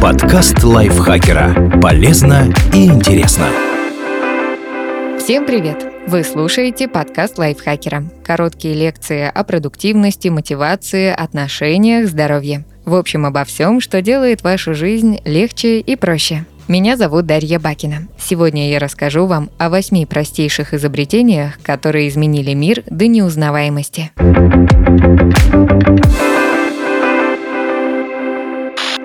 Подкаст лайфхакера. Полезно и интересно. Всем привет! Вы слушаете подкаст лайфхакера. Короткие лекции о продуктивности, мотивации, отношениях, здоровье. В общем, обо всем, что делает вашу жизнь легче и проще. Меня зовут Дарья Бакина. Сегодня я расскажу вам о восьми простейших изобретениях, которые изменили мир до неузнаваемости.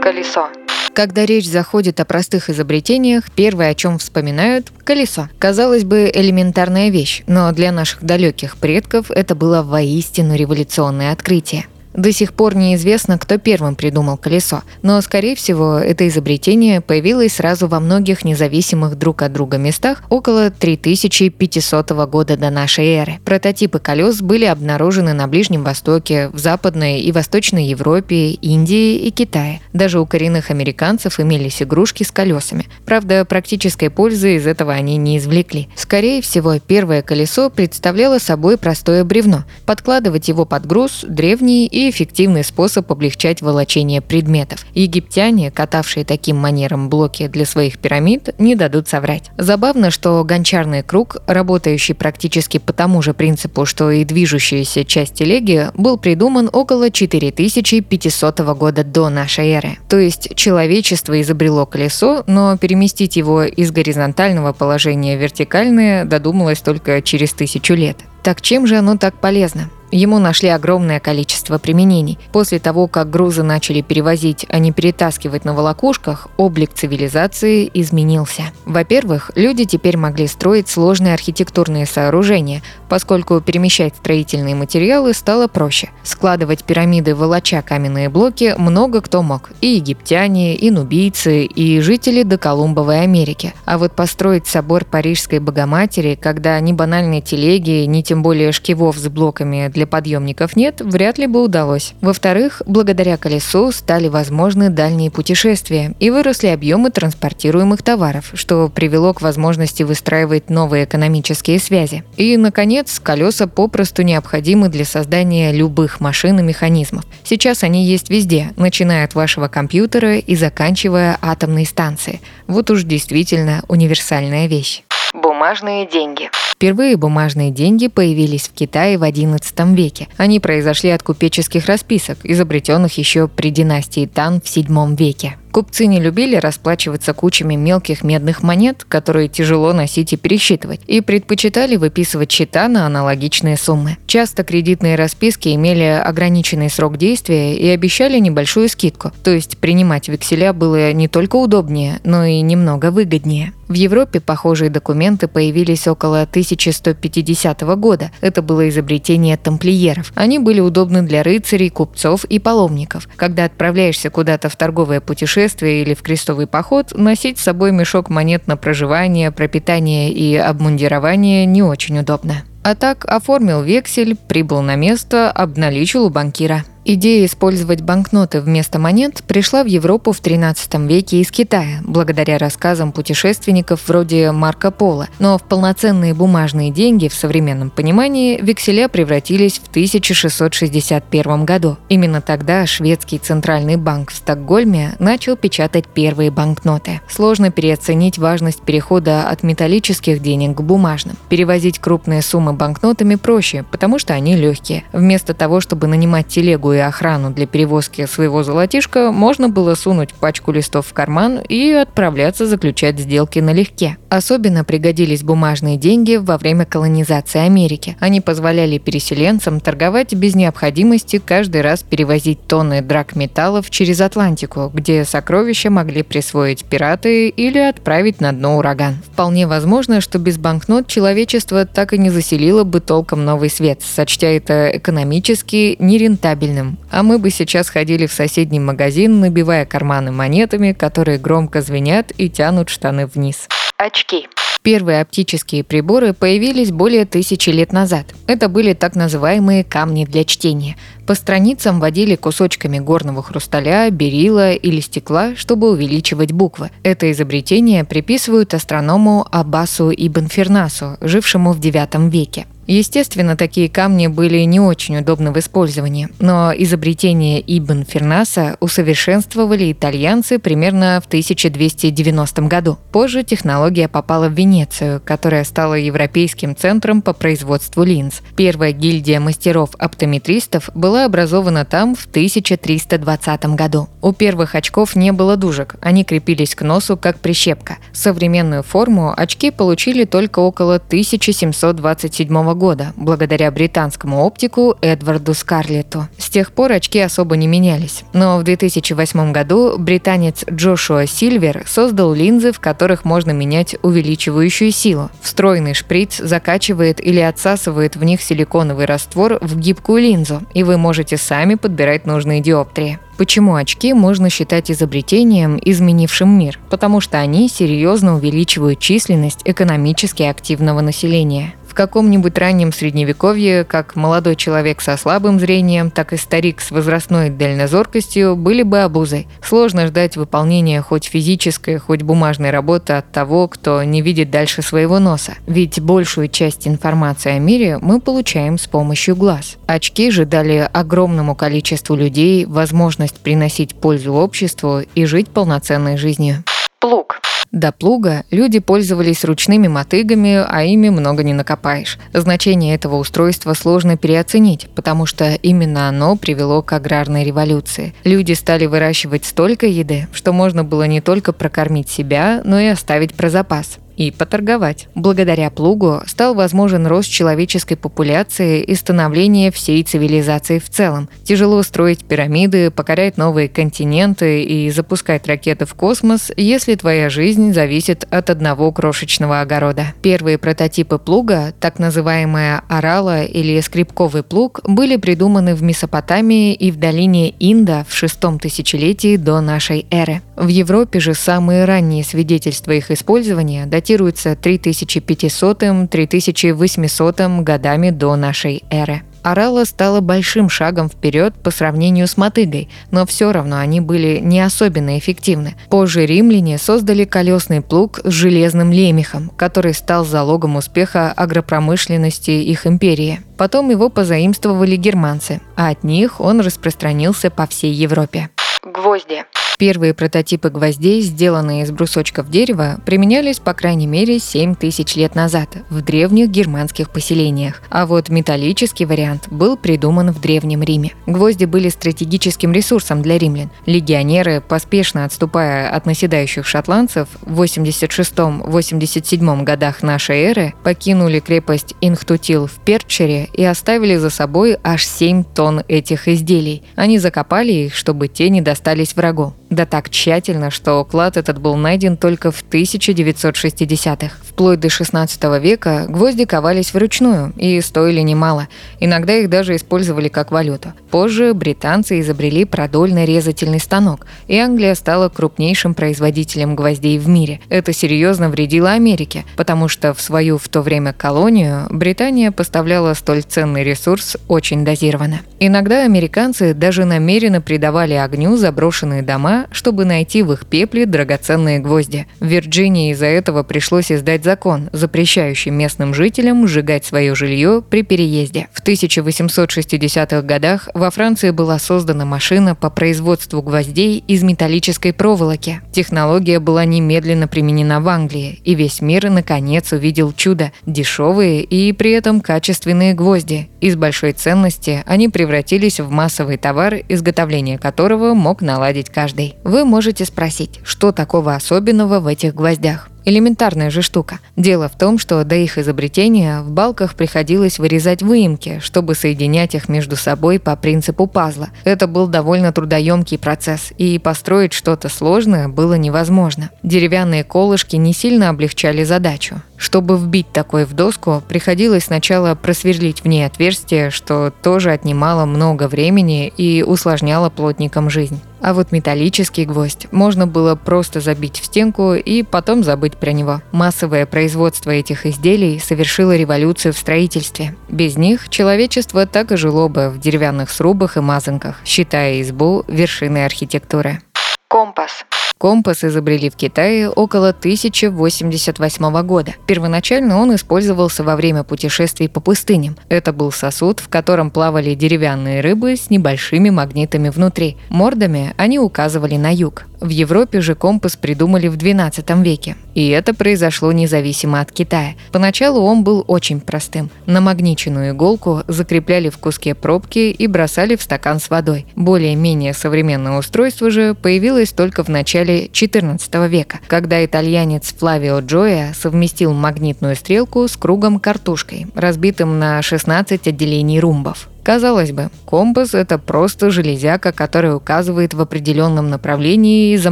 Колесо. Когда речь заходит о простых изобретениях, первое, о чем вспоминают – колесо. Казалось бы, элементарная вещь, но для наших далеких предков это было воистину революционное открытие. До сих пор неизвестно, кто первым придумал колесо, но, скорее всего, это изобретение появилось сразу во многих независимых друг от друга местах около 3500 года до нашей эры. Прототипы колес были обнаружены на Ближнем Востоке, в Западной и Восточной Европе, Индии и Китае. Даже у коренных американцев имелись игрушки с колесами. Правда, практической пользы из этого они не извлекли. Скорее всего, первое колесо представляло собой простое бревно. Подкладывать его под груз – древний и эффективный способ облегчать волочение предметов. Египтяне, катавшие таким манером блоки для своих пирамид, не дадут соврать. Забавно, что гончарный круг, работающий практически по тому же принципу, что и движущаяся часть телеги, был придуман около 4500 года до нашей эры. То есть человечество изобрело колесо, но переместить его из горизонтального положения в вертикальное додумалось только через тысячу лет. Так чем же оно так полезно? Ему нашли огромное количество применений. После того, как грузы начали перевозить, а не перетаскивать на волокушках, облик цивилизации изменился. Во-первых, люди теперь могли строить сложные архитектурные сооружения, поскольку перемещать строительные материалы стало проще. Складывать пирамиды, волоча каменные блоки, много кто мог. И египтяне, и нубийцы, и жители доколумбовой Америки. А вот построить собор Парижской Богоматери, когда ни банальной телеги, ни тем более шкивов с блоками для подъемников нет, вряд ли бы удалось. Во-вторых, благодаря колесу стали возможны дальние путешествия и выросли объемы транспортируемых товаров, что привело к возможности выстраивать новые экономические связи. И, наконец, колеса попросту необходимы для создания любых машин и механизмов. Сейчас они есть везде, начиная от вашего компьютера и заканчивая атомной станцией. Вот уж действительно универсальная вещь. Бумажные деньги. Впервые бумажные деньги появились в Китае в XI веке. Они произошли от купеческих расписок, изобретенных еще при династии Тан в VII веке. Купцы не любили расплачиваться кучами мелких медных монет, которые тяжело носить и пересчитывать, и предпочитали выписывать счета на аналогичные суммы. Часто кредитные расписки имели ограниченный срок действия и обещали небольшую скидку, то есть принимать векселя было не только удобнее, но и немного выгоднее. В Европе похожие документы появились около 1150 года. Это было изобретение тамплиеров. Они были удобны для рыцарей, купцов и паломников. Когда отправляешься куда-то в торговое путешествие, путешествие или в крестовый поход носить с собой мешок монет на проживание, пропитание и обмундирование не очень удобно. А так оформил вексель, прибыл на место, обналичил у банкира – Идея использовать банкноты вместо монет пришла в Европу в 13 веке из Китая, благодаря рассказам путешественников вроде Марко Поло. Но в полноценные бумажные деньги в современном понимании векселя превратились в 1661 году. Именно тогда шведский центральный банк в Стокгольме начал печатать первые банкноты. Сложно переоценить важность перехода от металлических денег к бумажным. Перевозить крупные суммы банкнотами проще, потому что они легкие. Вместо того, чтобы нанимать телегу и охрану для перевозки своего золотишка, можно было сунуть пачку листов в карман и отправляться заключать сделки налегке. Особенно пригодились бумажные деньги во время колонизации Америки. Они позволяли переселенцам торговать без необходимости каждый раз перевозить тонны драгметаллов через Атлантику, где сокровища могли присвоить пираты или отправить на дно ураган. Вполне возможно, что без банкнот человечество так и не заселило бы толком новый свет, сочтя это экономически нерентабельным денежным, а мы бы сейчас ходили в соседний магазин, набивая карманы монетами, которые громко звенят и тянут штаны вниз. Очки. Первые оптические приборы появились более тысячи лет назад. Это были так называемые камни для чтения. По страницам водили кусочками горного хрусталя, берила или стекла, чтобы увеличивать буквы. Это изобретение приписывают астроному Аббасу ибн Фернасу, жившему в IX веке. Естественно, такие камни были не очень удобны в использовании, но изобретение Ибн Фернаса усовершенствовали итальянцы примерно в 1290 году. Позже технология попала в Венецию, которая стала европейским центром по производству линз. Первая гильдия мастеров-оптометристов была образована там в 1320 году. У первых очков не было дужек, они крепились к носу как прищепка. Современную форму очки получили только около 1727 года, благодаря британскому оптику Эдварду Скарлету. С тех пор очки особо не менялись. Но в 2008 году британец Джошуа Сильвер создал линзы, в которых можно менять увеличивающую силу. Встроенный шприц закачивает или отсасывает в них силиконовый раствор в гибкую линзу, и вы можете сами подбирать нужные диоптрии. Почему очки можно считать изобретением, изменившим мир? Потому что они серьезно увеличивают численность экономически активного населения каком-нибудь раннем средневековье как молодой человек со слабым зрением, так и старик с возрастной дальнозоркостью были бы обузой. Сложно ждать выполнения хоть физической, хоть бумажной работы от того, кто не видит дальше своего носа. Ведь большую часть информации о мире мы получаем с помощью глаз. Очки же дали огромному количеству людей возможность приносить пользу обществу и жить полноценной жизнью. Плуг. До плуга люди пользовались ручными мотыгами, а ими много не накопаешь. Значение этого устройства сложно переоценить, потому что именно оно привело к аграрной революции. Люди стали выращивать столько еды, что можно было не только прокормить себя, но и оставить про запас и поторговать. Благодаря плугу стал возможен рост человеческой популяции и становление всей цивилизации в целом. Тяжело строить пирамиды, покорять новые континенты и запускать ракеты в космос, если твоя жизнь зависит от одного крошечного огорода. Первые прототипы плуга, так называемая орала или скрипковый плуг, были придуманы в Месопотамии и в долине Инда в шестом тысячелетии до нашей эры. В Европе же самые ранние свидетельства их использования датируются датируется 3500-3800 годами до нашей эры. Орала стала большим шагом вперед по сравнению с мотыгой, но все равно они были не особенно эффективны. Позже римляне создали колесный плуг с железным лемехом, который стал залогом успеха агропромышленности их империи. Потом его позаимствовали германцы, а от них он распространился по всей Европе. Гвозди. Первые прототипы гвоздей, сделанные из брусочков дерева, применялись по крайней мере 7 тысяч лет назад в древних германских поселениях, а вот металлический вариант был придуман в Древнем Риме. Гвозди были стратегическим ресурсом для римлян. Легионеры, поспешно отступая от наседающих шотландцев, в 86-87 годах нашей эры покинули крепость Инхтутил в Перчере и оставили за собой аж 7 тонн этих изделий. Они закопали их, чтобы те не достались врагу. Да так тщательно, что клад этот был найден только в 1960-х. Вплоть до 16 века гвозди ковались вручную и стоили немало. Иногда их даже использовали как валюту. Позже британцы изобрели продольно-резательный станок, и Англия стала крупнейшим производителем гвоздей в мире. Это серьезно вредило Америке, потому что в свою в то время колонию Британия поставляла столь ценный ресурс очень дозированно. Иногда американцы даже намеренно придавали огню заброшенные дома, чтобы найти в их пепле драгоценные гвозди. В Вирджинии из-за этого пришлось издать закон, запрещающий местным жителям сжигать свое жилье при переезде. В 1860-х годах во Франции была создана машина по производству гвоздей из металлической проволоки. Технология была немедленно применена в Англии, и весь мир наконец увидел чудо – дешевые и при этом качественные гвозди. Из большой ценности они превратились в массовый товар, изготовление которого мог наладить каждый. Вы можете спросить, что такого особенного в этих гвоздях? Элементарная же штука. Дело в том, что до их изобретения в балках приходилось вырезать выемки, чтобы соединять их между собой по принципу пазла. Это был довольно трудоемкий процесс, и построить что-то сложное было невозможно. Деревянные колышки не сильно облегчали задачу. Чтобы вбить такой в доску, приходилось сначала просверлить в ней отверстие, что тоже отнимало много времени и усложняло плотникам жизнь. А вот металлический гвоздь можно было просто забить в стенку и потом забыть про него. Массовое производство этих изделий совершило революцию в строительстве. Без них человечество так и жило бы в деревянных срубах и мазанках, считая избу вершиной архитектуры. Компас. Компас изобрели в Китае около 1088 года. Первоначально он использовался во время путешествий по пустыням. Это был сосуд, в котором плавали деревянные рыбы с небольшими магнитами внутри. Мордами они указывали на юг. В Европе же компас придумали в 12 веке, и это произошло независимо от Китая. Поначалу он был очень простым. Намагниченную иголку закрепляли в куске пробки и бросали в стакан с водой. Более-менее современное устройство же появилось только в начале 14 века, когда итальянец Флавио Джоя совместил магнитную стрелку с кругом-картушкой, разбитым на 16 отделений румбов. Казалось бы, компас – это просто железяка, которая указывает в определенном направлении из-за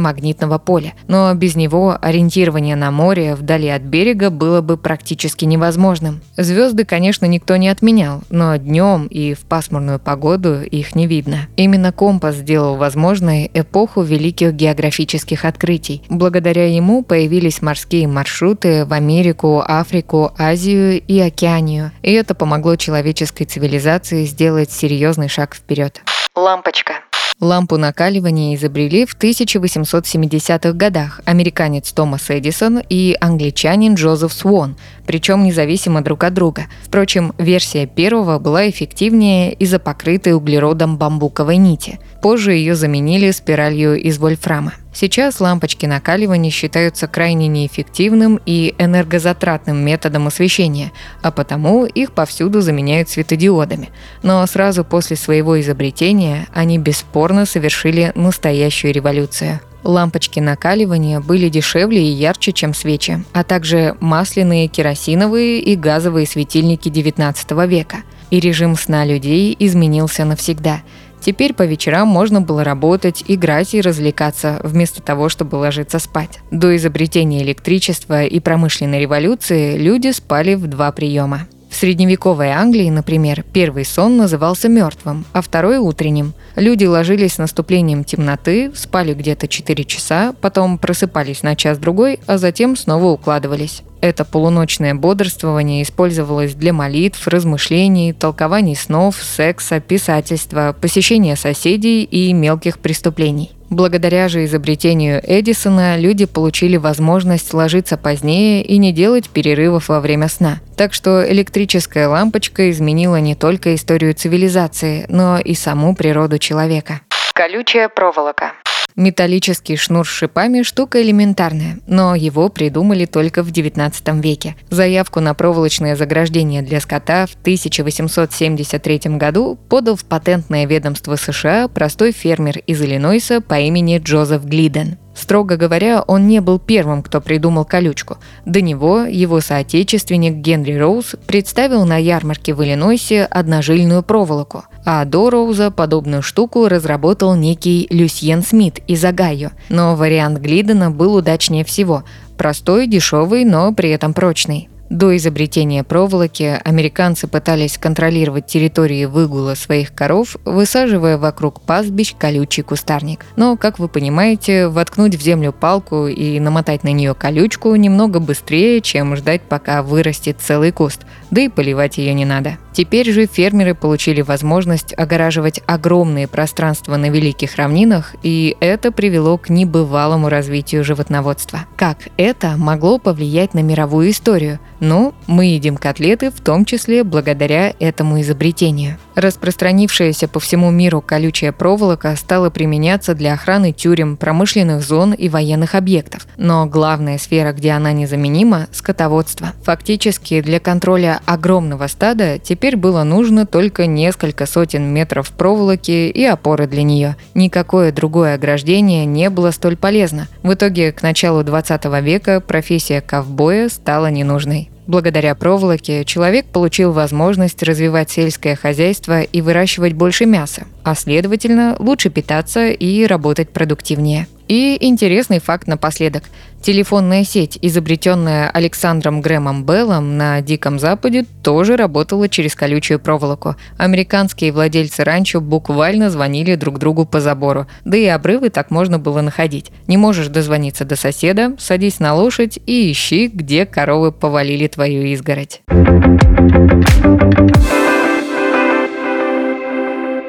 магнитного поля. Но без него ориентирование на море вдали от берега было бы практически невозможным. Звезды, конечно, никто не отменял, но днем и в пасмурную погоду их не видно. Именно компас сделал возможной эпоху великих географических открытий. Благодаря ему появились морские маршруты в Америку, Африку, Азию и Океанию. И это помогло человеческой цивилизации сделать сделать серьезный шаг вперед. Лампочка. Лампу накаливания изобрели в 1870-х годах американец Томас Эдисон и англичанин Джозеф Свон, причем независимо друг от друга. Впрочем, версия первого была эффективнее из-за покрытой углеродом бамбуковой нити. Позже ее заменили спиралью из вольфрама. Сейчас лампочки накаливания считаются крайне неэффективным и энергозатратным методом освещения, а потому их повсюду заменяют светодиодами. Но сразу после своего изобретения они бесспорно совершили настоящую революцию. Лампочки накаливания были дешевле и ярче, чем свечи, а также масляные, керосиновые и газовые светильники XIX века. И режим сна людей изменился навсегда – Теперь по вечерам можно было работать, играть и развлекаться, вместо того, чтобы ложиться спать. До изобретения электричества и промышленной революции люди спали в два приема. В средневековой Англии, например, первый сон назывался мертвым, а второй – утренним. Люди ложились с наступлением темноты, спали где-то 4 часа, потом просыпались на час-другой, а затем снова укладывались. Это полуночное бодрствование использовалось для молитв, размышлений, толкований снов, секса, писательства, посещения соседей и мелких преступлений. Благодаря же изобретению Эдисона люди получили возможность ложиться позднее и не делать перерывов во время сна. Так что электрическая лампочка изменила не только историю цивилизации, но и саму природу человека. Колючая проволока. Металлический шнур с шипами – штука элементарная, но его придумали только в 19 веке. Заявку на проволочное заграждение для скота в 1873 году подал в патентное ведомство США простой фермер из Иллинойса по имени Джозеф Глиден. Строго говоря, он не был первым, кто придумал колючку. До него его соотечественник Генри Роуз представил на ярмарке в Иллинойсе одножильную проволоку, а до Роуза подобную штуку разработал некий Люсьен Смит из Огайо. Но вариант Глидена был удачнее всего – простой, дешевый, но при этом прочный. До изобретения проволоки американцы пытались контролировать территории выгула своих коров, высаживая вокруг пастбищ колючий кустарник. Но, как вы понимаете, воткнуть в землю палку и намотать на нее колючку немного быстрее, чем ждать, пока вырастет целый куст, да и поливать ее не надо. Теперь же фермеры получили возможность огораживать огромные пространства на великих равнинах, и это привело к небывалому развитию животноводства. Как это могло повлиять на мировую историю? Ну, мы едим котлеты в том числе благодаря этому изобретению. Распространившаяся по всему миру колючая проволока стала применяться для охраны тюрем, промышленных зон и военных объектов. Но главная сфера, где она незаменима – скотоводство. Фактически для контроля огромного стада теперь было нужно только несколько сотен метров проволоки и опоры для нее. Никакое другое ограждение не было столь полезно. В итоге к началу 20 века профессия ковбоя стала ненужной. Благодаря проволоке человек получил возможность развивать сельское хозяйство и выращивать больше мяса, а следовательно лучше питаться и работать продуктивнее. И интересный факт напоследок. Телефонная сеть, изобретенная Александром Грэмом Беллом на Диком Западе, тоже работала через колючую проволоку. Американские владельцы ранчо буквально звонили друг другу по забору. Да и обрывы так можно было находить. Не можешь дозвониться до соседа, садись на лошадь и ищи, где коровы повалили твою изгородь.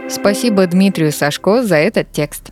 Спасибо Дмитрию Сашко за этот текст.